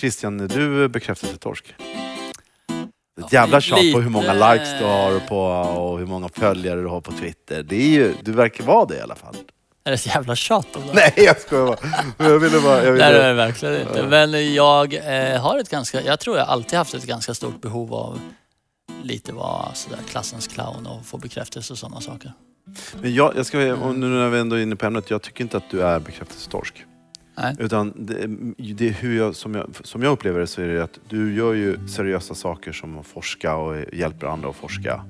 Christian, du bekräftelsetorsk? Ett jävla tjat på hur många likes du har på och hur många följare du har på Twitter. Det är ju, du verkar vara det i alla fall. Är det ett jävla tjat om det? Nej, jag skojar bara. Jag ville bara... Jag Nej, det är ville, verkligen inte. Men jag eh, har ett ganska, jag tror jag alltid haft ett ganska stort behov av lite vara sådär klassens clown och få bekräftelse och sådana saker. men jag, jag ska, och nu när vi ändå är inne på ämnet, jag tycker inte att du är bekräftelsetorsk. Nej. Utan det, det är hur jag, som, jag, som jag upplever det så är det att du gör ju seriösa saker som att forska och hjälper andra att forska.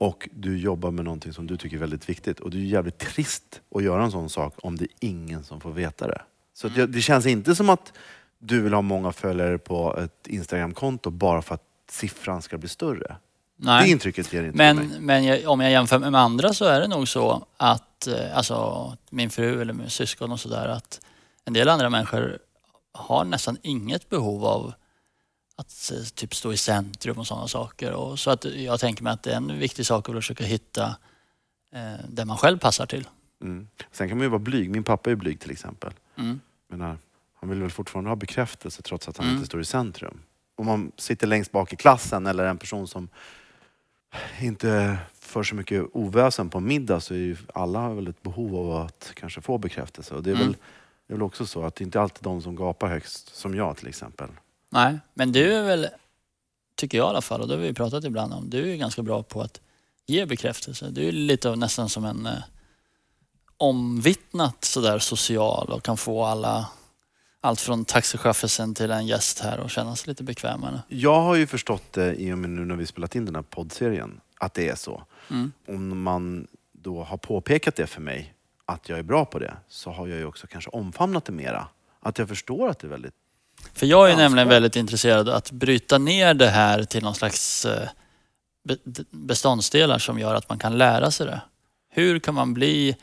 Och du jobbar med någonting som du tycker är väldigt viktigt. Och det är ju jävligt trist att göra en sån sak om det är ingen som får veta det. Så att jag, det känns inte som att du vill ha många följare på ett Instagramkonto bara för att siffran ska bli större. Det Nej. intrycket ger inte Men, mig. men jag, om jag jämför med andra så är det nog så att eh, alltså, min fru eller min syskon och sådär att en del andra människor har nästan inget behov av att eh, typ stå i centrum och sådana saker. Och så att jag tänker mig att det är en viktig sak att försöka hitta eh, där man själv passar till. Mm. Sen kan man ju vara blyg. Min pappa är blyg till exempel. Mm. menar, han vill väl fortfarande ha bekräftelse trots att han Mm. inte står i centrum. Om man sitter längst bak i klassen eller en person som inte för så mycket oväsen på middag så är ju alla ett behov av att kanske få bekräftelse. Och det är, Mm. väl, det är väl också så att det inte alltid är de som gapar högst, som jag till exempel. Nej, men du är väl, tycker jag i alla fall, och det har vi pratat ibland om, du är ganska bra på att ge bekräftelse. Du är lite av nästan som en eh, omvittnat sådär social och kan få alla, allt från taxichauffören till en gäst här och känna sig lite bekvämare. Jag har ju förstått det i och med nu när vi spelat in den här poddserien, att det är så. Mm. Om man då har påpekat det för mig, att jag är bra på det, så har jag ju också kanske omfamnat det mera. Att jag förstår att det är väldigt För jag är Ganska. nämligen väldigt intresserad att bryta ner det här till någon slags eh, beståndsdelar som gör att man kan lära sig det. Hur kan man bli,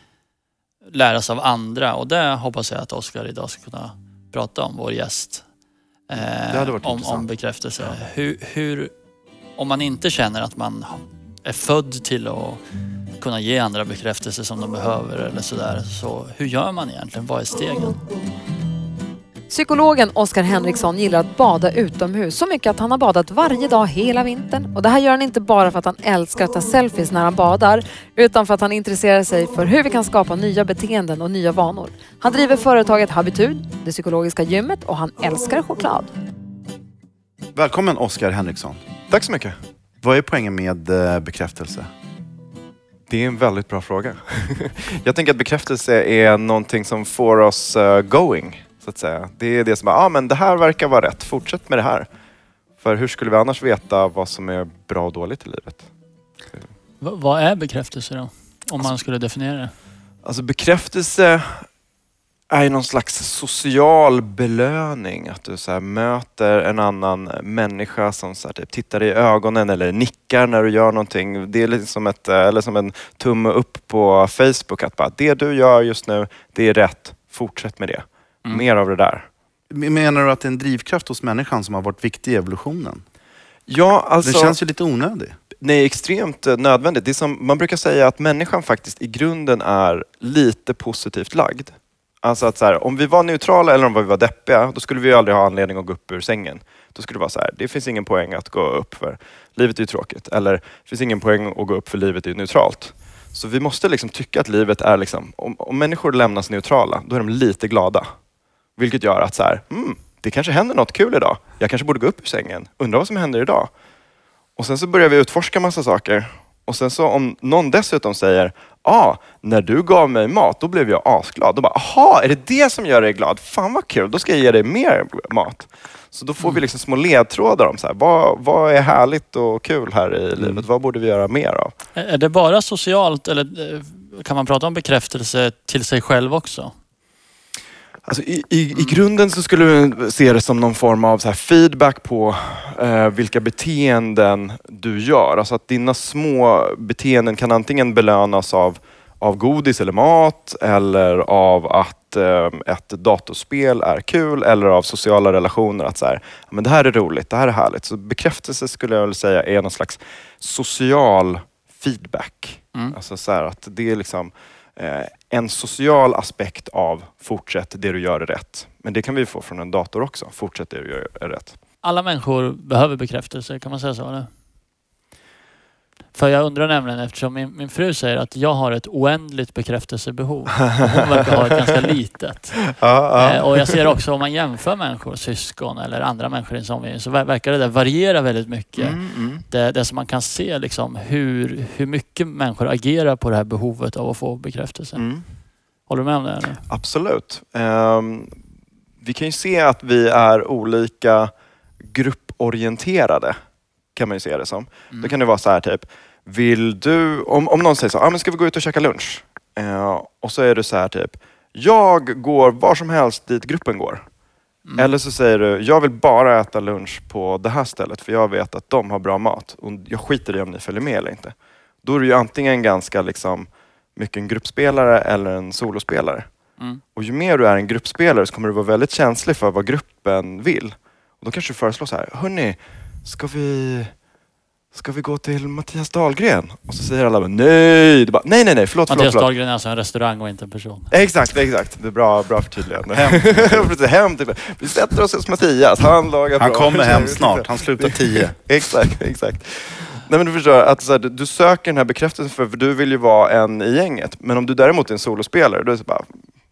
lära sig av andra? Och det hoppas jag att Oskar idag ska kunna prata om, vår gäst. Eh, Det varit om, om intressant. bekräftelse. Hur, hur, om man inte känner att man är född till att kunna ge andra bekräftelse som de behöver eller sådär. Så hur gör man egentligen? Vad är stegen? Psykologen Oskar Henriksson gillar att bada utomhus så mycket att han har badat varje dag hela vintern. Och det här gör han inte bara för att han älskar att ta selfies när han badar utan för att han intresserar sig för hur vi kan skapa nya beteenden och nya vanor. Han driver företaget Habitud, det psykologiska gymmet och han älskar choklad. Välkommen Oskar Henriksson. Tack så mycket. Vad är poängen med eh, bekräftelse? Det är en väldigt bra fråga. Jag tänker att bekräftelse är någonting som får oss eh, going, så att säga. Det är det som är, ah, men det här verkar vara rätt, fortsätt med det här. För hur skulle vi annars veta vad som är bra och dåligt i livet? V- vad är bekräftelse då? Om man skulle definiera det. Alltså bekräftelse är ju någon slags social belöning. Att du så möter en annan människa som så typ tittar i ögonen eller nickar när du gör någonting. Det är lite som, ett, eh, eller som en tumme upp på Facebook. Att bara, det du gör just nu, det är rätt. Fortsätt med det. Mm. Mer av det där. Menar du att det är en drivkraft hos människan som har varit viktig i evolutionen? Ja, alltså... Den känns ju lite onödig. Nej, extremt eh, nödvändigt. Det är som, man brukar säga att människan faktiskt i grunden är lite positivt lagd. Alltså att så här, om vi var neutrala eller om vi var deppiga, då skulle vi ju aldrig ha anledning att gå upp ur sängen. Då skulle det vara så här, det finns ingen poäng att gå upp för livet är ju tråkigt. Eller det finns ingen poäng att gå upp för livet är ju neutralt. Så vi måste liksom tycka att livet är liksom, om, om människor lämnas neutrala, då är de lite glada. Vilket gör att så här, mm, det kanske händer något kul idag. Jag kanske borde gå upp ur sängen. Undrar vad som händer idag. Och sen så börjar vi utforska massa saker. Och sen så om någon dessutom säger, ah, när du gav mig mat, då blev jag asglad. Då bara, aha, är det det som gör dig glad? Fan vad kul, då ska jag ge dig mer mat. Så då får vi liksom små ledtrådar om så här, vad, vad är härligt och kul här i livet? Vad borde vi göra mer av? Är är det bara socialt eller eh, kan man prata om bekräftelse till sig själv också? Alltså i, i, I grunden så skulle du se det som någon form av så feedback på eh, vilka beteenden du gör. Alltså att dina små beteenden kan antingen belönas av, av godis eller mat eller av att eh, ett datorspel är kul eller av sociala relationer. Att så här, "Ja, men det här är roligt, det här är härligt. Så bekräftelse skulle jag vilja säga är någon slags social feedback. Mm. Alltså så att det är liksom eh, en social aspekt av fortsätt det du gör är rätt. Men det kan vi få från en dator också. Fortsätt det du gör är rätt. Alla människor behöver bekräftelse, kan man säga så? Eller? För jag undrar nämligen eftersom min, min fru säger att jag har ett oändligt bekräftelsebehov. Hon verkar ha ett ganska litet. Eh, och jag ser också om man jämför människor, syskon eller andra människor i sån familj, så ver- verkar det där variera väldigt mycket. Mm, mm. Det, det som man kan se liksom hur, hur mycket människor agerar på det här behovet av att få bekräftelse. Mm. Håller du med om det? Eller? Absolut. Ehm, vi kan ju se att vi är olika grupporienterade, kan man ju se det som. Mm. Då kan det vara så här typ, vill du, om, om någon säger så, ah, men ska vi gå ut och käka lunch? Eh, och så är du så här typ, jag går var som helst dit gruppen går. Mm. Eller så säger du, jag vill bara äta lunch på det här stället för jag vet att de har bra mat och jag skiter i om ni följer med eller inte. Då är du ju antingen ganska liksom, mycket en gruppspelare eller en solospelare. Mm. Och ju mer du är en gruppspelare så kommer du vara väldigt känslig för vad gruppen vill. Och då kanske du föreslår så här, hörni, ska vi, ska vi gå till Mattias Dahlgren? Och så säger alla, nej! Du bara, nej, nej, nej, förlåt, förlåt, Mattias förlåt. Dahlgren är alltså en restaurang och inte en person. Exakt, exakt. Det är bra, bra förtydligande. Hem. Precis, hem till, vi sätter oss hos Mattias, han lagar Han bra. kommer hem snart, han slutar tio. exakt, exakt. Nej men du förstår, att så här, du, du söker den här bekräftelsen för, för du vill ju vara en i gänget. Men om du däremot är en solospelare, då är det så bara,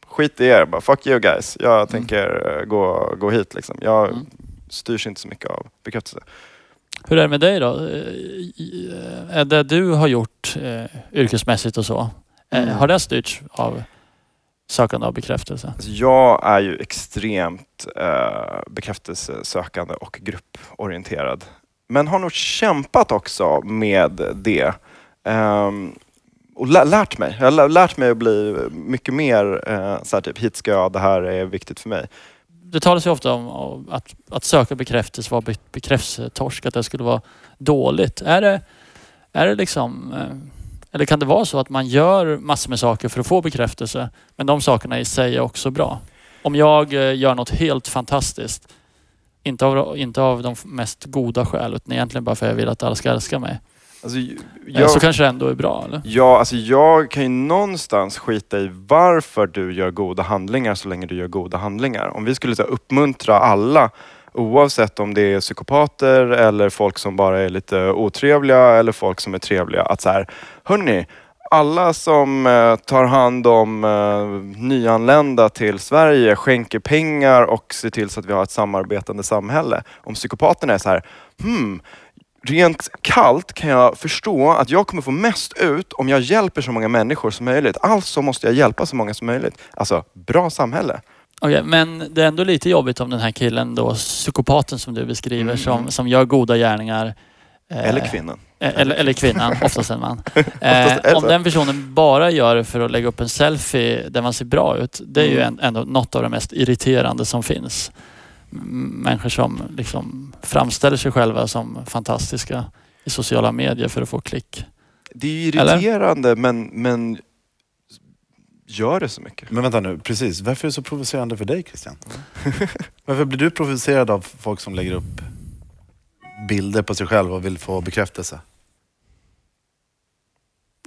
skit i er, bara fuck you guys. Jag tänker eh, gå, gå hit liksom. Jag Mm. Styrs inte så mycket av bekräftelse. Hur är det med dig då? Eh, eh, Är det du har gjort eh, yrkesmässigt och så, Mm. har det styrts av sökande av bekräftelse? Alltså, jag är ju extremt eh, bekräftelsesökande och grupporienterad. Men har nog kämpat också med det. Ehm, och lä- lärt mig. Jag har lä- lärt mig att bli mycket mer eh, så här typ, hit ska jag, det här är viktigt för mig. Det talas ju ofta om att, att söka bekräftelse var bekräftelsetorsk, att det skulle vara dåligt. Är det, är det liksom... Eh, eller kan det vara så att man gör massor med saker för att få bekräftelse, men de sakerna i sig är också bra? Om jag eh, gör något helt fantastiskt, inte av, inte av de mest goda skäl, utan egentligen bara för att jag vill att alla ska älska mig. Alltså, Eh, jag, Så kanske det ändå är bra, eller? ja, alltså, jag kan ju någonstans skita i varför du gör goda handlingar så länge du gör goda handlingar. Om vi skulle så här, uppmuntra alla Oavsett om det är psykopater eller folk som bara är lite otrevliga eller folk som är trevliga. Att så här, hörni, alla som eh, tar hand om eh, nyanlända till Sverige skänker pengar och ser till så att vi har ett samarbetande samhälle. Om psykopaterna är så här, hmm, rent kallt kan jag förstå att jag kommer få mest ut om jag hjälper så många människor som möjligt. Alltså måste jag hjälpa så många som möjligt. Alltså, bra samhälle. Okej, men det är ändå lite jobbigt om den här killen då, psykopaten som du beskriver, Mm. som, som gör goda gärningar. eh, Eller kvinnan. eh, Eller, eller kvinnan, oftast en man. Eh, om den personen bara gör det för att lägga upp en selfie där man ser bra ut, det är ju Mm. en, ändå något av det mest irriterande som finns. Människor som liksom framställer sig själva som fantastiska i sociala medier för att få klick. Det är ju Eller? irriterande men, men gör det så mycket? Men vänta nu, precis. Varför är det så provocerande för dig Christian? Varför blir du provocerad av folk som lägger upp bilder på sig själv och vill få bekräftelse?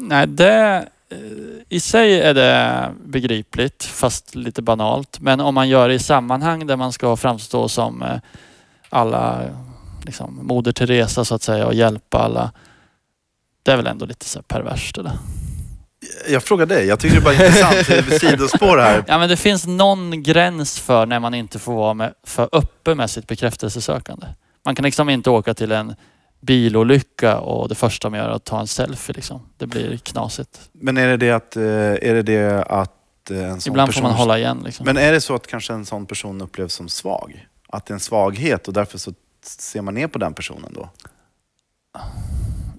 Nej, det i sig är det begripligt fast lite banalt. Men om man gör det i sammanhang där man ska framstå som eh, alla liksom, Moder Teresa så att säga och hjälpa alla. Det är väl ändå lite så perverst eller? Jag frågar dig, jag tycker det är bara intressant, det sidospår här. Ja men det finns någon gräns för när man inte får vara med, för öppen med sitt bekräftelsesökande. Man kan liksom inte åka till en bilolycka och det första man gör är att ta en selfie. Liksom. Det blir knasigt. Men är det det att, eh, är det det att eh, en sån Ibland person... får man hålla igen. Liksom. Men är det så att kanske en sån person upplevs som svag? Att det är en svaghet och därför så ser man ner på den personen då?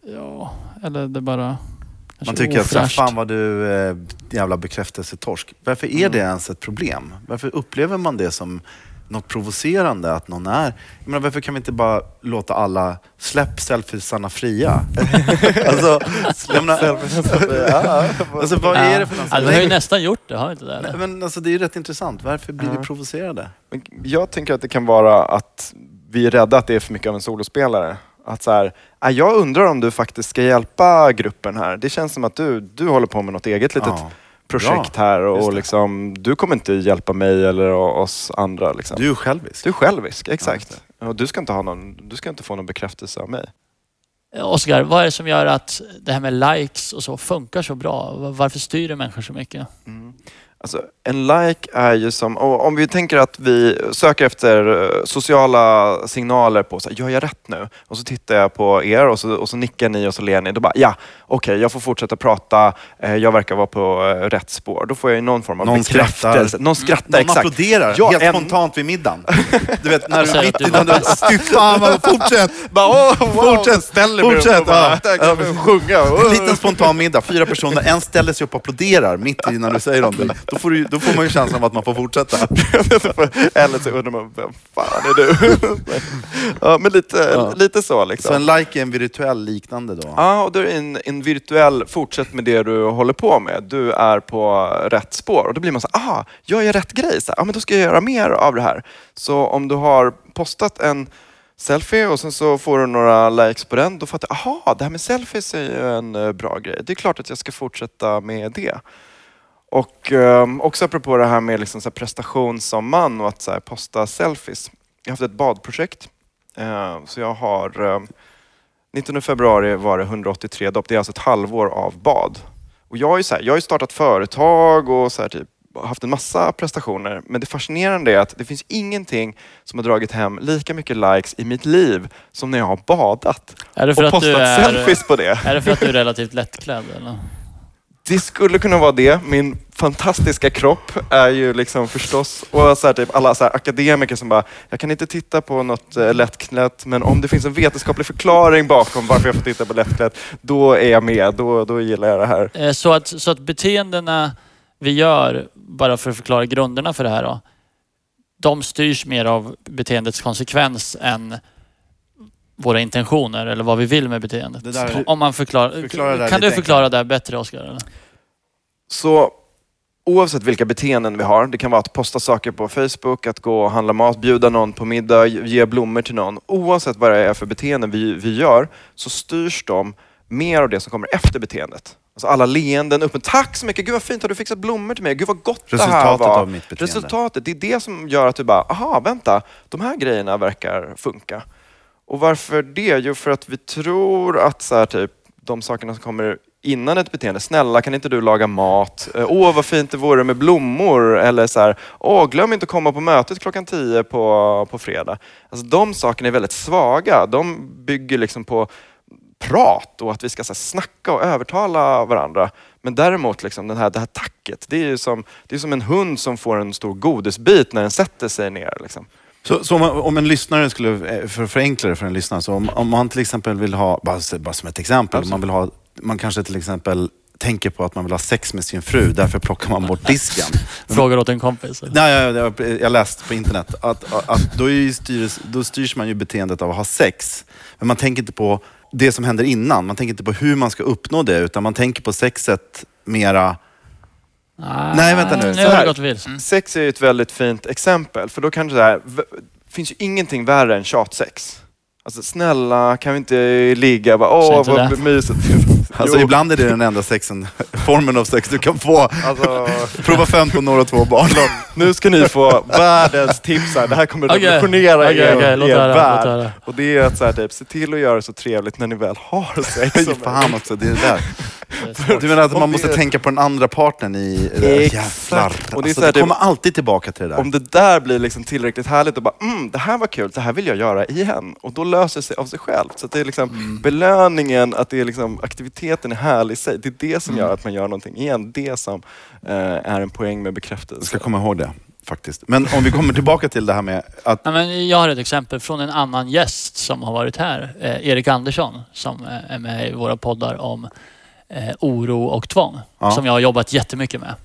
Ja, eller det bara... Man tycker att ofräscht. fan vad du eh, jävla bekräftelsetorsk. Varför är det Mm. ens ett problem? Varför upplever man det som något provocerande att någon är... Jag menar, varför kan vi inte bara låta alla släpp selfiesarna fria? alltså, jag menar, alltså, vad är det för något? Du har ju nästan gjort det, har inte det? Eller? men alltså, det är ju rätt intressant. Varför blir vi provocerade? Men Jag tänker att det kan vara att vi är rädda att det är för mycket av en solospelare. Att så här, "Ah, jag undrar om du faktiskt ska hjälpa gruppen här. Det känns som att du, du håller på med något eget litet Ja. Projekt Bra, här och liksom, du kommer inte hjälpa mig eller oss andra. Liksom. Du är självisk. Du är självisk, Ja, exakt. just och du ska, inte ha någon, du ska inte få någon bekräftelse av mig. Oskar, vad är det som gör att det här med likes och så funkar så bra? Varför styr det människor så mycket? Mm. Alltså, en like är ju som, och om vi tänker att vi söker efter eh, sociala signaler på, så här, gör jag rätt nu? Och så tittar jag på er och så, och så nickar ni och så ler ni. Då bara, ja, okej, jag får fortsätta prata, eh, jag verkar vara på eh, rätt spår. Då får jag ju någon form av Någon bekräftelse. skrattar. Någon skrattar, Någon exakt. applåderar Ja, helt en- spontant vid middagen. Du vet, när du säger mitt innan var du... Fy fan, vad- fortsätt! Bara, åh, wow, Fortsätt, ställer fortsätt, bara, ja. där sjunga. En liten spontan middag, fyra personer, en ställer sig upp och applåderar mitt innan du säger någonting. Då får, du, då får man ju känslan av att man får fortsätta. Eller så undrar man, vem fan är du? ja, men lite, Ja. lite så liksom. Så en like är en virtuell liknande då? Ja, och då är en, en virtuell fortsätt med det du håller på med. Du är på rätt spår och då blir man så här, ah, gör jag rätt grej? Så här, ah, men då ska jag göra mer av det här. Så om du har postat en selfie och sen så får du några likes på den, då fattar jag, aha, det här med selfies är ju en eh, bra grej. Det är klart att jag ska fortsätta med det. Och um, också apropå det här med liksom så här prestation som man och att så här, posta selfies. Jag har haft ett badprojekt. Eh, så jag har um, 19 februari var det 183 dopp. Det är alltså ett halvår av bad. Och jag, är så här, jag har ju startat företag och så här, typ, haft en massa prestationer. Men det fascinerande är att det finns ingenting som har dragit hem lika mycket likes i mitt liv som när jag har badat. Och postat är, selfies på det. är det för att du är relativt lättklädd? Eller? Det skulle kunna vara det. Min fantastiska kropp är ju liksom förstås, och så här, typ alla så här, akademiker som bara, jag kan inte titta på något eh, lättklätt, men om det finns en vetenskaplig förklaring bakom varför jag får titta på lättklätt, då är jag med. Då, då gillar jag det här. Eh, så att, så att beteendena vi gör, bara för att förklara grunderna för det här då, de styrs mer av beteendets konsekvens än våra intentioner eller vad vi vill med beteendet. Det där- Om man förklarar, Förklara det kan du förklara det här bättre Oskar? eller? Så oavsett vilka beteenden vi har, det kan vara att posta saker på Facebook, att gå och handla mat, bjuda någon på middag, ge blommor till någon. Oavsett vad det är för beteenden vi, vi gör så styrs de mer av det som kommer efter beteendet. Alltså alla leenden, upp tack så mycket, gud vad fint, har du fixat blommor till mig? Gud vad gott det här Resultatet var. av mitt beteende. Resultatet, det är det som gör att du bara, aha, vänta, de här grejerna verkar funka. Och varför det? Jo, för att vi tror att så här, typ, de sakerna som kommer innan ett beteende, snälla kan inte du laga mat? Eh, åh, vad fint det vore med blommor. Eller så här, åh, glöm inte att komma på mötet klockan tio på, på fredag. Alltså, de sakerna är väldigt svaga. De bygger liksom på prat och att vi ska så här, snacka och övertala varandra. Men däremot, liksom, den här, det här tacket, det är ju som, det är som en hund som får en stor godisbit när den sätter sig ner. Liksom. Så, så om, om en lyssnare skulle, eh, för att förenkla det för en lyssnare, så om, om man till exempel vill ha, bara, bara som ett exempel, man, vill ha, man kanske till exempel tänker på att man vill ha sex med sin fru, därför plockar man bort disken. Frågar åt en kompis. eller? Nej, jag, jag, läste på internet att, att, då, är styrs, då styrs man ju beteendet av att ha sex. Men man tänker inte på det som händer innan. Man tänker inte på hur man ska uppnå det, utan man tänker på sexet mera... Nej, vänta nu. Nu Så har här. det gått vilse. Sex är ju ett väldigt fint exempel, för då kanske det här, v- finns ju ingenting värre än tjatsex. Alltså snälla, kan vi inte ligga? och Bara, Åh, vad det. mysigt. Alltså Jo, ibland är det den enda sexen, formen av sex du kan få. alltså, Prova fem på några två barn. nu ska ni få världens tips här. Det här kommer revolutionera Okej, er, okej, låt er höra, värld. låt höra. Och det är att så här, typ, se till att göra det så trevligt när ni väl har sex. Fan också, det är det där. Du menar att man måste är- tänka på den andra partnern i... Jävlar. Och det är alltså, så här, det det- kommer alltid tillbaka till det där. Om det där blir liksom tillräckligt härligt och bara mm, det här var kul, det här vill jag göra igen. Och då löser det sig av sig själv. Så att det är liksom Mm. belöningen, att det är liksom, aktiviteten är härlig i sig. Det är det som Mm. gör att man gör någonting igen. Det som eh, är en poäng med bekräftelse. Jag ska komma ihåg det, faktiskt. Men om vi kommer tillbaka till det här med att... Ja, men jag har ett exempel från en annan gäst som har varit här. Eh, Erik Andersson som eh, är med i våra poddar om eh, oro och tvång. Ja. Som jag har jobbat jättemycket med.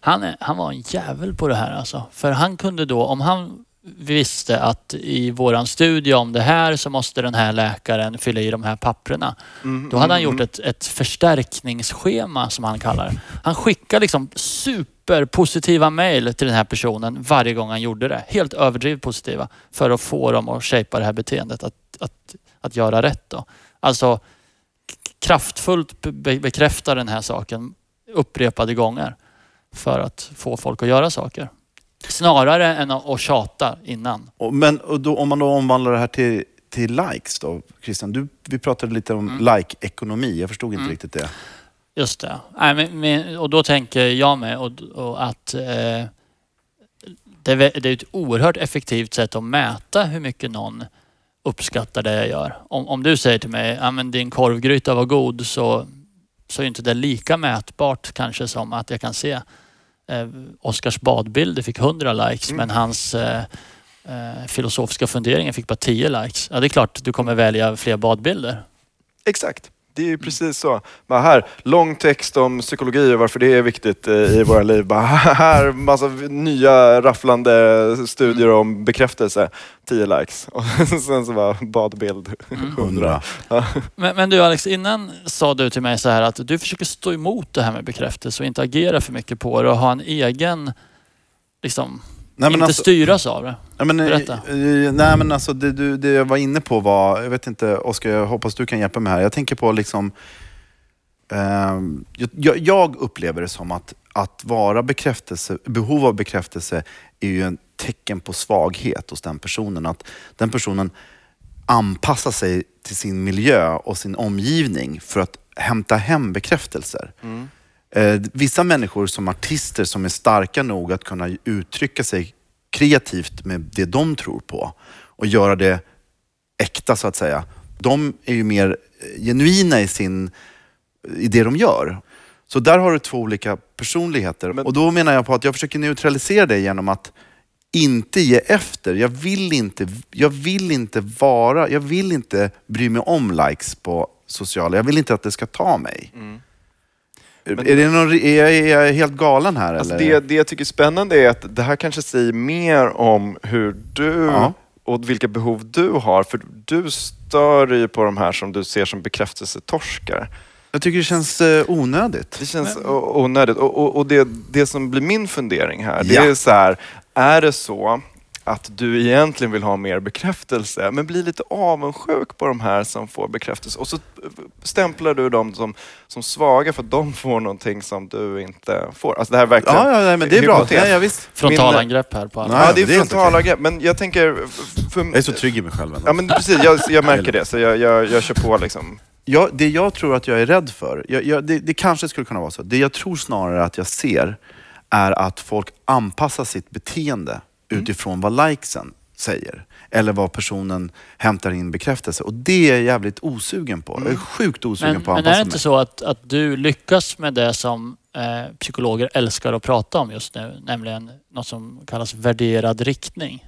Han, han var en jävel på det här alltså. För han kunde då, om han visste att i våran studie om det här så måste den här läkaren fylla i de här papprena. Mm, Då hade han mm, gjort ett, ett förstärkningsschema som han kallar. Han skickade liksom superpositiva mejl till den här personen varje gång han gjorde det. Helt överdrivet positiva. För att få dem att shapea det här beteendet att, att, att göra rätt. Då. Alltså kraftfullt be- bekräfta den här saken upprepade gånger. för att få folk att göra saker. Snarare än att tjata innan. Men då, om man då omvandlar det här till, till likes då, Christian. Du, vi pratade lite om Mm. like-ekonomi. Jag förstod inte riktigt det. Just det. Nej, men, men, och då tänker jag med och, och att eh, det, det är ett oerhört effektivt sätt att mäta hur mycket någon uppskattar det jag gör. Om, om du säger till mig att din korvgryta var god så, så är inte det lika mätbart kanske som att jag kan se eh, Oscars badbilder fick 100 likes men hans eh, eh, filosofiska funderingar fick bara 10 likes. Ja, det är klart du kommer välja fler badbilder. Exakt. Det är ju precis så. Bara här, lång text om psykologi och varför det är viktigt eh, i våra liv. Bara här, massa nya rafflande studier om bekräftelse. 10 likes. Och sen så bara badbild. 100. Men, men du Alex, innan sa du till mig så här att du försöker stå emot det här med bekräftelse och inte agera för mycket på det och ha en egen, liksom, Nej, men inte alltså- styras av det. Ja, men, eh, Berätta. eh, nej men alltså det, du, det jag var inne på var, jag vet inte Oskar, jag hoppas du kan hjälpa mig här. Jag tänker på liksom, ehm, jag- jag, upplever det som att, att vara bekräftelse, behov av bekräftelse är ju en tecken på svaghet hos den personen. Att den personen anpassar sig till sin miljö och sin omgivning för att hämta hem bekräftelser. Eh, vissa människor som artister som är starka nog att kunna uttrycka sig kreativt med det de tror på och göra det äkta så att säga. De är ju mer eh, genuina i, sin, i det de gör. Så där har du två olika personligheter. Men- Och då menar jag på att jag försöker neutralisera det genom att inte ge efter. Jag vill inte, jag vill inte vara, jag vill inte bry mig om likes på sociala. Jag vill inte att det ska ta mig. Men- är, det någon, är, jag, är jag helt galen här Alltså eller? det, det jag tycker är spännande är att det här kanske säger mer om hur du Ja. och vilka behov du har. För du stör dig ju på de här som du ser som bekräftelsetorskar. Jag tycker det känns eh, onödigt. Det känns o- onödigt. Och, och, och det, det som blir min fundering här, det Ja. är så här, är det så att du egentligen vill ha mer bekräftelse, men blir lite avundsjuk på de här som får bekräftelse. Och så stämplar du dem som, som svaga för att de får någonting som du inte får. Alltså det här är verkligen Ja, ja nej, men det är bra. ja, visst. Frontalangrepp här på alla. Nej, Ja, det är det är frontalangrepp. Men jag tänker... För, Jag är så trygg i mig själv ändå. Ja, men precis. Jag, jag märker det, så jag, jag, jag kör på liksom. jag, det jag tror att jag är rädd för, jag, jag, det, det kanske skulle kunna vara så. Det jag tror snarare att jag ser är att folk anpassar sitt beteende utifrån vad likesen säger. Eller vad personen hämtar in bekräftelse. Och det är jag jävligt osugen på. Jag är sjukt osugen Men, på att men är det inte mig. så att, att du lyckas med det som eh, psykologer älskar att prata om just nu, nämligen något som kallas värderad riktning?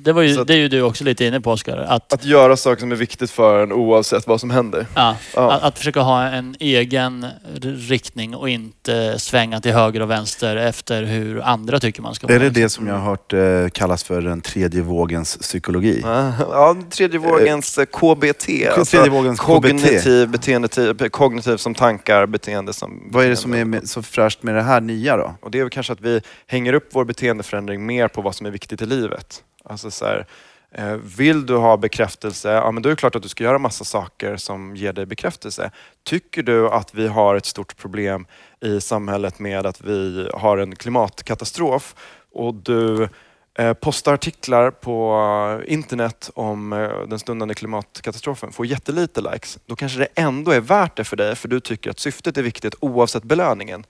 Det, var ju, att- det är ju du också lite inne på Oskar. Att, Att göra saker som är viktigt för en oavsett vad som händer. ja, Ja. att, att försöka ha en egen riktning och inte svänga till höger och vänster efter hur andra tycker man ska vara. Är det det som jag har hört eh, kallas för den tredje vågens psykologi? Ja, tredje vågens eh, KBT. tredje vågens KBT. Kognitiv, beteendetyp, kognitiv som tankar, beteende som... Vad är det som är med, så fräscht med det här nya då? Och det är väl kanske att vi hänger upp vår beteendeförändring mer på vad som är viktigt i livet. Alltså så här, eh, vill du ha bekräftelse, ja men då är det klart att du ska göra massa saker som ger dig bekräftelse. Tycker du att vi har ett stort problem i samhället med att vi har en klimatkatastrof och du eh, postar artiklar på eh, internet om den stundande klimatkatastrofen, får jättelite likes, då kanske det ändå är värt det för dig för du tycker att syftet är viktigt oavsett belöningen.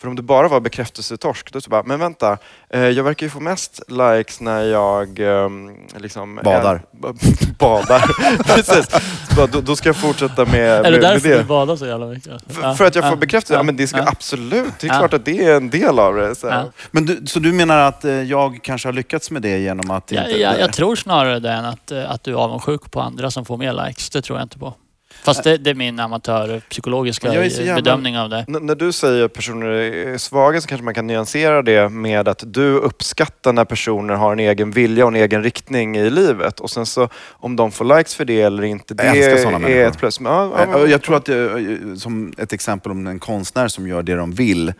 För om det bara var bekräftelsetorsk, då så bara, men vänta, eh, jag verkar ju få mest likes när jag ehm, liksom... Badar. Är, badar, precis. Så bara, då, då ska jag fortsätta med, Är det med, med därför det. du badar så jävla mycket? För, för att jag får bekräftelse? Ja, men det ska absolut, det är klart att det är en del av det. Så. Men du, så du menar att eh, jag kanske har lyckats med det genom att Ja, inte... ja, jag tror snarare det än att, eh, att du är avundsjuk på andra som får mer likes. Det tror jag inte på. Fast det, det är min amatörpsykologiska är jävla- bedömning av det. N- när du säger att personer är svaga så kanske man kan nyansera det med att du uppskattar när personer har en egen vilja och en egen riktning i livet. Och sen så om de får likes för det eller inte, det är människor. ett plus. Men, ja, ja, Jag tror att, det, som ett exempel om en konstnär som gör det de vill,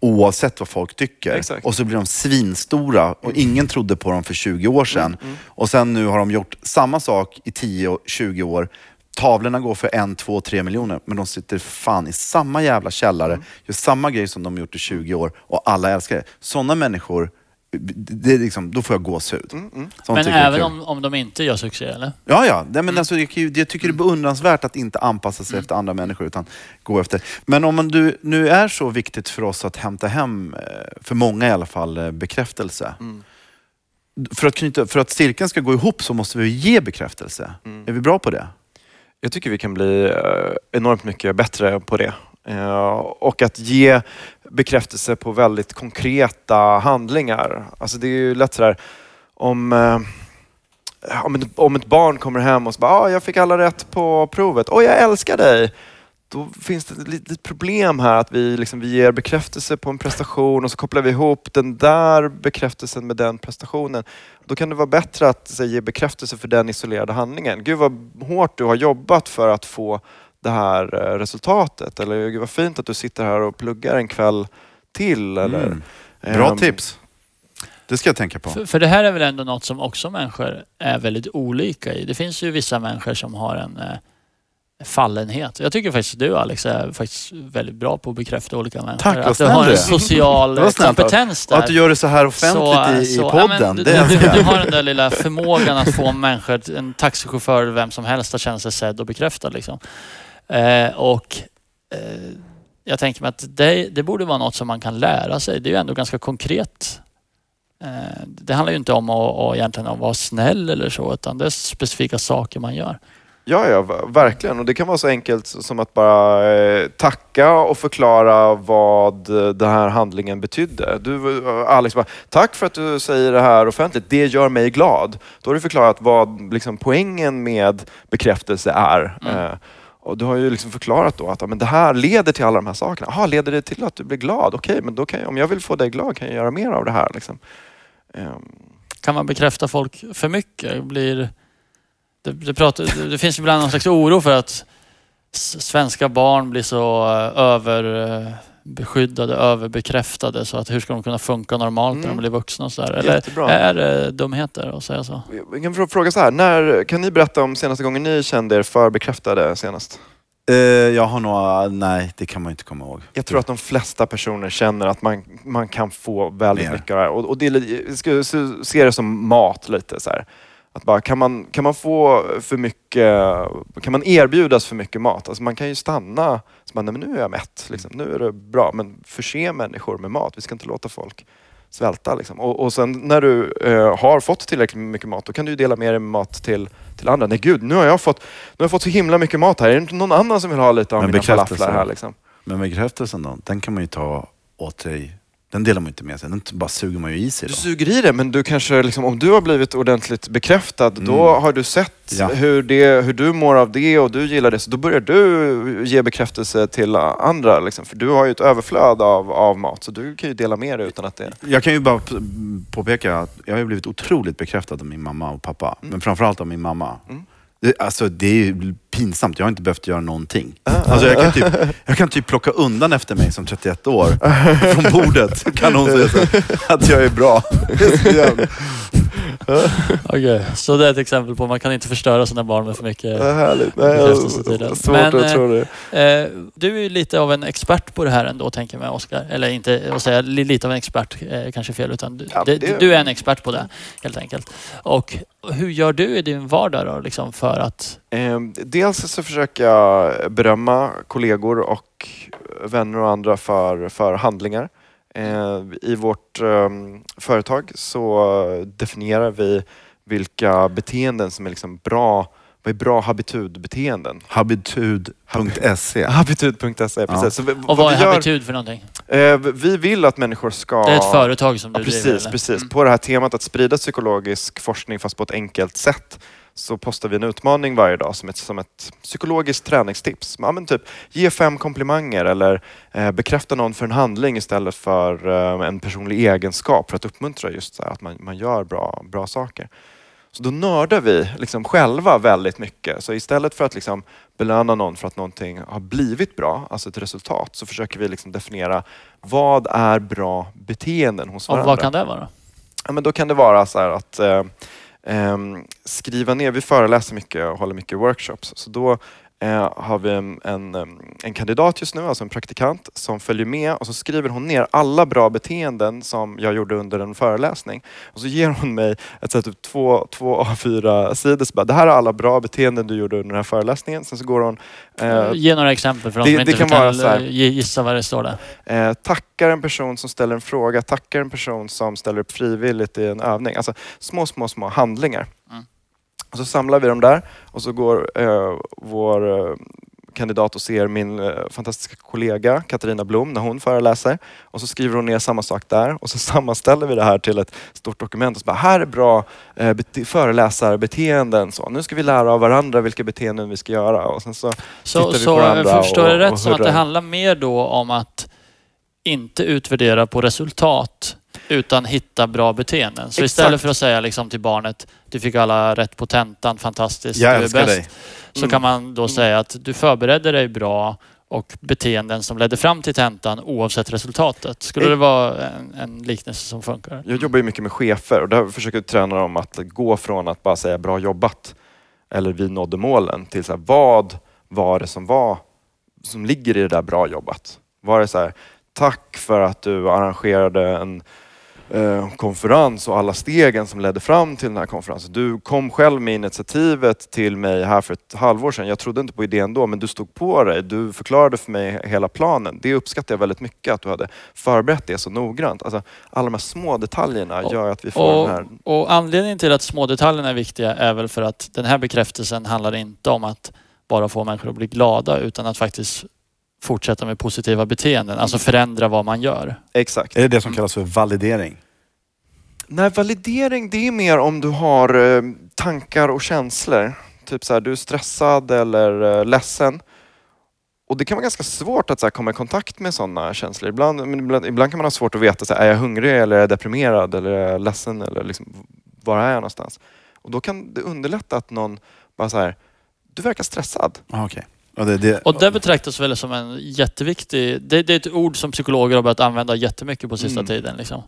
oavsett vad folk tycker. Exakt. Och så blir de svinstora och ingen trodde på dem för 20 år sedan. Och sen nu har de gjort samma sak i 10 och 20 år. Tavlorna går för en, två, tre miljoner men de sitter fan i samma jävla källare, Mm. gör samma grej som de gjort i 20 år och alla älskar det. Sådana människor, det är liksom, då får jag gåshud. Mm, Sånt Men även om, om de inte gör succé, eller? Ja, ja. Nej, Mm. men alltså, jag, jag tycker det är beundransvärt att inte anpassa sig efter andra människor utan gå efter. Men om du, nu är så viktigt för oss att hämta hem, eh, för många i alla fall, eh, bekräftelse. Mm. För, att knyta, för att cirkeln ska gå ihop så måste vi ge bekräftelse. Mm. Är vi bra på det? Jag tycker vi kan bli eh, enormt mycket bättre på det. Eh, och att ge bekräftelse på väldigt konkreta handlingar. Alltså det är ju lätt sådär om, eh, om, ett, om ett barn kommer hem och så bara, ah, jag fick alla rätt på provet. Åh, jag älskar dig! Då finns det ett litet problem här att vi, liksom, vi ger bekräftelse på en prestation och så kopplar vi ihop den där bekräftelsen med den prestationen. Då kan det vara bättre att så, ge bekräftelse för den isolerade handlingen. Gud vad hårt du har jobbat för att få det här eh, resultatet. Eller gud vad fint att du sitter här och pluggar en kväll till. Eller, Mm. Bra ehm, tips. Det ska jag tänka på. För, för det här är väl ändå något som också människor är väldigt olika i. Det finns ju vissa människor som har en eh, fallenhet. Jag tycker faktiskt du Alex är faktiskt väldigt bra på att bekräfta olika människor. Tack, vad att du snäll har en social kompetens Och där. att du gör det så här offentligt i, i ja, podden, men det du, du, har den där lilla förmågan att få människor, en taxichaufför, vem som helst, att känna sig sedd och bekräftad. Liksom. Eh, och eh, jag tänker mig att det, det borde vara något som man kan lära sig. Det är ju ändå ganska konkret. Eh, det handlar ju inte om att, att egentligen vara snäll eller så, utan det är specifika saker man gör. Ja, ja, ver- verkligen. Och det kan vara så enkelt som att bara eh, tacka och förklara vad den här handlingen betydde. Du, eh, Alex, bara, tack för att du säger det här offentligt. Det gör mig glad. Då har du förklarat vad liksom, poängen med bekräftelse är. Mm. Eh, och du har ju liksom förklarat då att men det här leder till alla de här sakerna. Aha, leder det till att du blir glad? Okej, men då kan jag, om jag vill få dig glad kan jag göra mer av det här. Liksom. Ehm, Kan man bekräfta folk för mycket? Blir, det, det, pratar, det, det finns ibland någon slags oro för att svenska barn blir så eh, överbeskyddade, överbekräftade så att hur ska de kunna funka normalt när de Mm. blir vuxna och sådär? Eller Jättebra. är det dumheter att säga så? Vi kan frå- fråga så här, när, kan ni berätta om senaste gången ni kände er för bekräftade senast? Eh, jag har nog, nej det kan man inte komma ihåg. Jag tror att de flesta personer känner att man, man kan få väldigt Mer. mycket av det här. Och, och det är, lite- jag skulle se- se det som mat lite så här. Att bara, kan, man, kan man få för mycket, kan man erbjudas för mycket mat? Alltså man kan ju stanna, så man, nej, men nu är jag mätt, liksom. nu är det bra. Men förse människor med mat, vi ska inte låta folk svälta. Liksom. Och, och sen när du eh, har fått tillräckligt mycket mat, då kan du ju dela med dig med mat till, till andra. Nej gud, nu har, jag fått, nu har jag fått så himla mycket mat här. Är det inte någon annan som vill ha lite av Men mina falaflar här? Liksom? Men bekräftelsen då, den kan man ju ta åt sig. Den delar man inte med sig, den bara suger man ju i sig Du då. suger i det, men du kanske, liksom, om du har blivit ordentligt bekräftad, då Mm. har du sett Ja. hur, det, hur du mår av det och du gillar det. Så då börjar du ge bekräftelse till andra. Liksom. För du har ju ett överflöd av, av mat, så du kan ju dela med dig utan att det... Jag kan ju bara påpeka att jag har blivit otroligt bekräftad av min mamma och pappa. Men framförallt av min mamma. Mm. Det, alltså det är ju pinsamt, jag har inte behövt göra någonting. Alltså jag, kan typ, jag kan typ plocka undan efter mig som 31 år från bordet. Kan hon säga så, att jag är bra. Det är så Okej, det är ett exempel på att man kan inte förstöra sina barn med för mycket. Bekräftelsetiden. svårt Men, att eh, tro det. Eh, du är lite av en expert på det här ändå, tänker jag mig Oskar. Eller inte att säga li- lite av en expert, eh, kanske fel, utan du, Ja, det, det- du är en expert på det, helt enkelt. Och hur gör du i din vardag då, liksom för att... Eh, dels så försöker jag berömma kollegor och vänner och andra för, för handlingar. Eh, I vårt eh, företag så definierar vi vilka beteenden som är liksom bra, vad är bra habitudbeteenden? Habitud.se Habitud.se, precis. Så vi, Och vad är gör- habitud för någonting? Eh, vi vill att människor ska... Det är ett företag som du Ja, driver? precis, precis. Mm. På det här temat att sprida psykologisk forskning fast på ett enkelt sätt så postar vi en utmaning varje dag som ett, som ett psykologiskt träningstips. Ja, men typ, ge fem komplimanger eller eh, bekräfta någon för en handling istället för eh, en personlig egenskap för att uppmuntra just så här, att man, man gör bra, bra saker. Så då nördar vi liksom själva väldigt mycket. Så istället för att liksom belöna någon för att någonting har blivit bra, alltså ett resultat, så försöker vi liksom definiera vad är bra beteenden hos Och varandra. vad kan det vara? Ja, men då kan det vara så här att eh, Ehm, skriva ner, vi föreläser mycket och håller mycket workshops. Så då eh, har vi en, en, kandidat just nu, alltså en praktikant, som följer med och så skriver hon ner alla bra beteenden som jag gjorde under en föreläsning. Och så ger hon mig ett så här, typ två, två A4-sidor. Så bara, Det här är alla bra beteenden du gjorde under den här föreläsningen. Sen så går hon eh, Ge några exempel för de det- som inte kan kan, här. gissa vad det står där. Eh, tackar en person som ställer en fråga, tackar en person som ställer upp frivilligt i en övning. Alltså små, små, små handlingar. Mm. Och så samlar vi dem där och så går eh, vår eh, kandidat och ser min eh, fantastiska kollega Katarina Blom när hon föreläser. Och så skriver hon ner samma sak där och så sammanställer vi det här till ett stort dokument. Och så bara, här är bra eh, bete- föreläsarbeteenden. Så, nu ska vi lära av varandra vilka beteenden vi ska göra. Och sen så, Så, vi så på varandra jag förstår och- det rätt som att det handlar mer då om att inte utvärdera på resultat utan hitta bra beteenden. Så Exakt. istället för att säga liksom till barnet, du fick alla rätt på tentan, fantastiskt, Jag du är bäst. dig. Så Mm. kan man då säga att du förberedde dig bra och beteenden som ledde fram till tentan oavsett resultatet. Skulle Eh. det vara en, en liknelse som funkar? Jag jobbar ju mycket med chefer och där försöker jag träna dem att gå från att bara säga bra jobbat eller vi nådde målen till så här, vad var det som var som ligger i det där bra jobbat? Var det så här, tack för att du arrangerade en eh, konferens och alla stegen som ledde fram till den här konferensen. Du kom själv med initiativet till mig här för ett halvår sedan. Jag trodde inte på idén då, men du stod på dig. Du förklarade för mig hela planen. Det uppskattar jag väldigt mycket, att du hade förberett det så noggrant. Alltså, alla de här små detaljerna gör att vi får Och, den här... och anledningen till att smådetaljerna är viktiga är väl för att den här bekräftelsen handlar inte om att bara få människor att bli glada utan att faktiskt fortsätta med positiva beteenden. Alltså förändra vad man gör. Exakt. Är det det som kallas för validering? Nej, validering det är mer om du har eh, tankar och känslor. Typ så här, du är stressad eller eh, ledsen. Och det kan vara ganska svårt att så här, komma i kontakt med sådana känslor. Ibland, men ibland, ibland kan man ha svårt att veta, så här, är jag hungrig eller är jag deprimerad eller är jag ledsen eller liksom, var är jag någonstans? Och då kan det underlätta att någon bara så här, du verkar stressad. Ah, Okej. Ja, det, det, Och det betraktas väl som en jätteviktig... Det, det är ett ord som psykologer har börjat använda jättemycket på sista Mm. tiden. Liksom.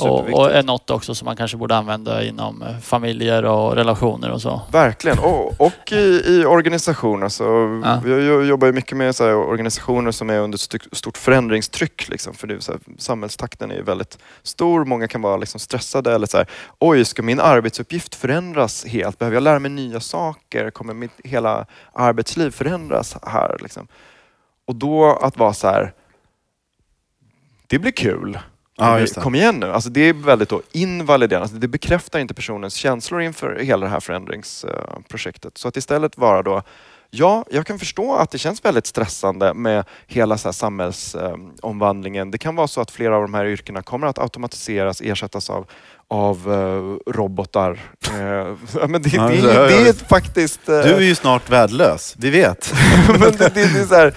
Och, och är något också som man kanske borde använda inom eh, familjer och relationer och så. Verkligen. Och, och i, i organisationer. Så Ja. Jag jo- jobbar ju mycket med så här, organisationer som är under stort förändringstryck. Liksom, för det så här, samhällstakten är väldigt stor. Många kan vara liksom stressade. Eller så här, Oj, ska min arbetsuppgift förändras helt? Behöver jag lära mig nya saker? Kommer mitt hela arbetsliv förändras här? Liksom? Och då att vara så här, det blir kul. Ja. Kom igen nu. Alltså det är väldigt då invaliderande. Alltså det bekräftar inte personens känslor inför hela det här förändringsprojektet. Så att istället vara då, ja, jag kan förstå att det känns väldigt stressande med hela så här samhällsomvandlingen. Det kan vara så att flera av de här yrkena kommer att automatiseras, ersättas av, av eh, robotar. Eh, men det, Ja, det, är, det är faktiskt... eh, Du är ju snart värdelös, vi vet. men det, det, det är så här,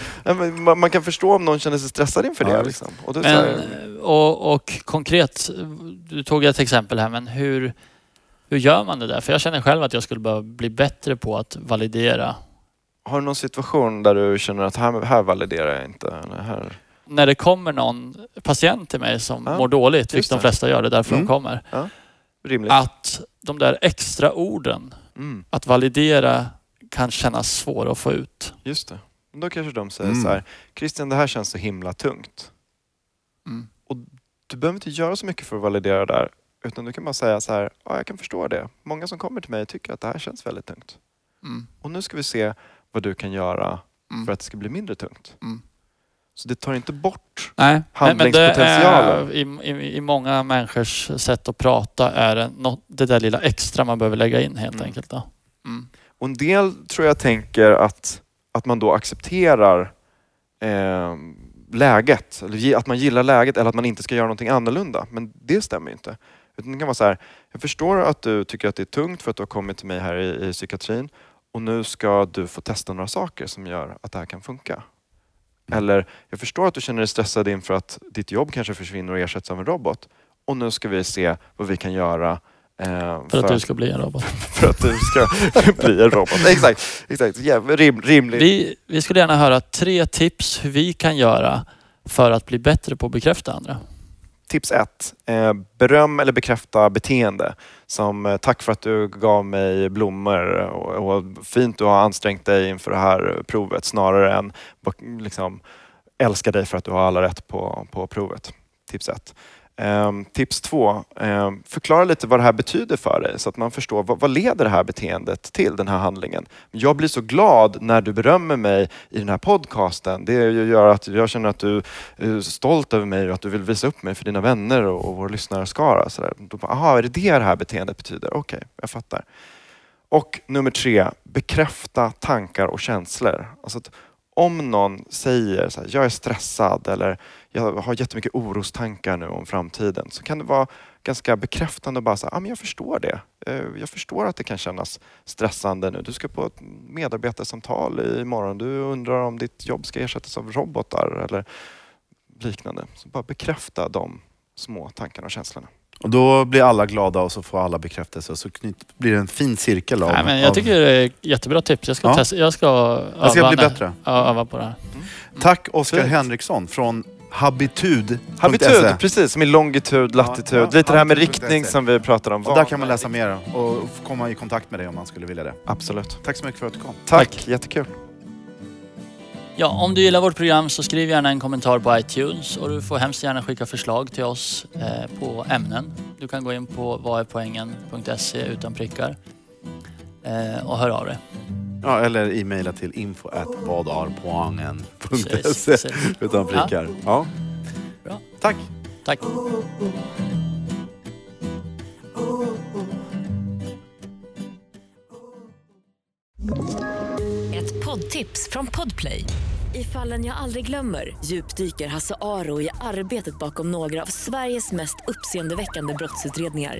man, man kan förstå om någon känner sig stressad inför det. Liksom. och, det är så Men, här, och, och konkret, du tog ett exempel här, men hur, hur gör man det där? För jag känner själv att jag skulle behöva bli bättre på att validera. Har du någon situation där du känner att här, här validerar jag inte? Eller här? När det kommer någon patient till mig som Ja, mår dåligt, just vilket de flesta gör, det är därför Mm. de kommer. Rimligt. Att de där extra orden, Mm, att validera, kan kännas svåra att få ut. just det. Då kanske de säger Mm. så här, Christian det här känns så himla tungt. Mm. Du behöver inte göra så mycket för att validera det där. Utan du kan bara säga så här, ja jag kan förstå det. Många som kommer till mig tycker att det här känns väldigt tungt. Mm. Och nu ska vi se vad du kan göra Mm. för att det ska bli mindre tungt. Mm. Så det tar inte bort Nej, men- men det Handlingspotentialen. är, i, i, I många människors sätt att prata är det något, det där lilla extra man behöver lägga in helt Mm. enkelt. Då. Mm. Och en del tror jag tänker att, att man då accepterar eh, läget, att man gillar läget eller att man inte ska göra någonting annorlunda. Men det stämmer ju inte. Utan det kan vara så här, jag förstår att du tycker att det är tungt för att du har kommit till mig här i, i psykiatrin och nu ska du få testa några saker som gör att det här kan funka. Eller, jag förstår att du känner dig stressad inför att ditt jobb kanske försvinner och ersätts av en robot. Och nu ska vi se vad vi kan göra eh, För att du ska bli en robot. för att du ska bli en robot. Exakt, exakt. Ja, rim, rimligt. Vi, vi skulle gärna höra tre tips hur vi kan göra för att bli bättre på att bekräfta andra tips ett. Eh, beröm eller bekräfta beteende. Som eh, tack för att du gav mig blommor och, och fint du har ansträngt dig inför det här provet snarare än liksom, älska dig för att du har alla rätt på, på provet. Tips ett. Ehm, tips två, ehm, förklara lite vad det här betyder för dig så att man förstår vad, vad, leder det här beteendet till, den här handlingen. Jag blir så glad när du berömmer mig i den här podcasten. Det gör att jag känner att du är stolt över mig och att du vill visa upp mig för dina vänner och, och vår lyssnarskara. Jaha, är det det det här beteendet betyder? Okej, okay, jag fattar. Och nummer tre, bekräfta tankar och känslor. Alltså att om någon säger så här, jag är stressad eller jag har jättemycket orostankar nu om framtiden så kan det vara ganska bekräftande att bara säga, ah, men jag förstår det. Eh, jag förstår att det kan kännas stressande nu. Du ska på ett medarbetarsamtal imorgon. Du undrar om ditt jobb ska ersättas av robotar eller liknande. Så bara bekräfta de små tankarna och känslorna. Och då blir alla glada och så får alla bekräftelse och så blir det en fin cirkel av... Nej, men jag tycker det är jättebra tips. Jag ska, ja. testa, jag ska, öva, jag ska bli bättre. öva på det här. Mm. Tack Oskar Henriksson från Habitud. Habitud, precis. Som i longitud, latitud. Ja, ja. Lite det här med riktning som vi pratade om. Och där kan man läsa mer och komma i kontakt med dig om man skulle vilja det. Absolut. Tack så mycket för att du kom. Tack, Tack. jättekul. Ja, om du gillar vårt program så skriv gärna en kommentar på iTunes och du får hemskt gärna skicka förslag till oss eh, på ämnen. Du kan gå in på vadärpoängen.se utan prickar eh, och hör av dig. Ja, eller e-maila till info vadarpoangen.se utan prickar. Ja. ja. Tack. Tack. Ett poddtips från Podplay. I fallen jag aldrig glömmer djupdyker Hasse Aro i arbetet bakom några av Sveriges mest uppseendeväckande brottsutredningar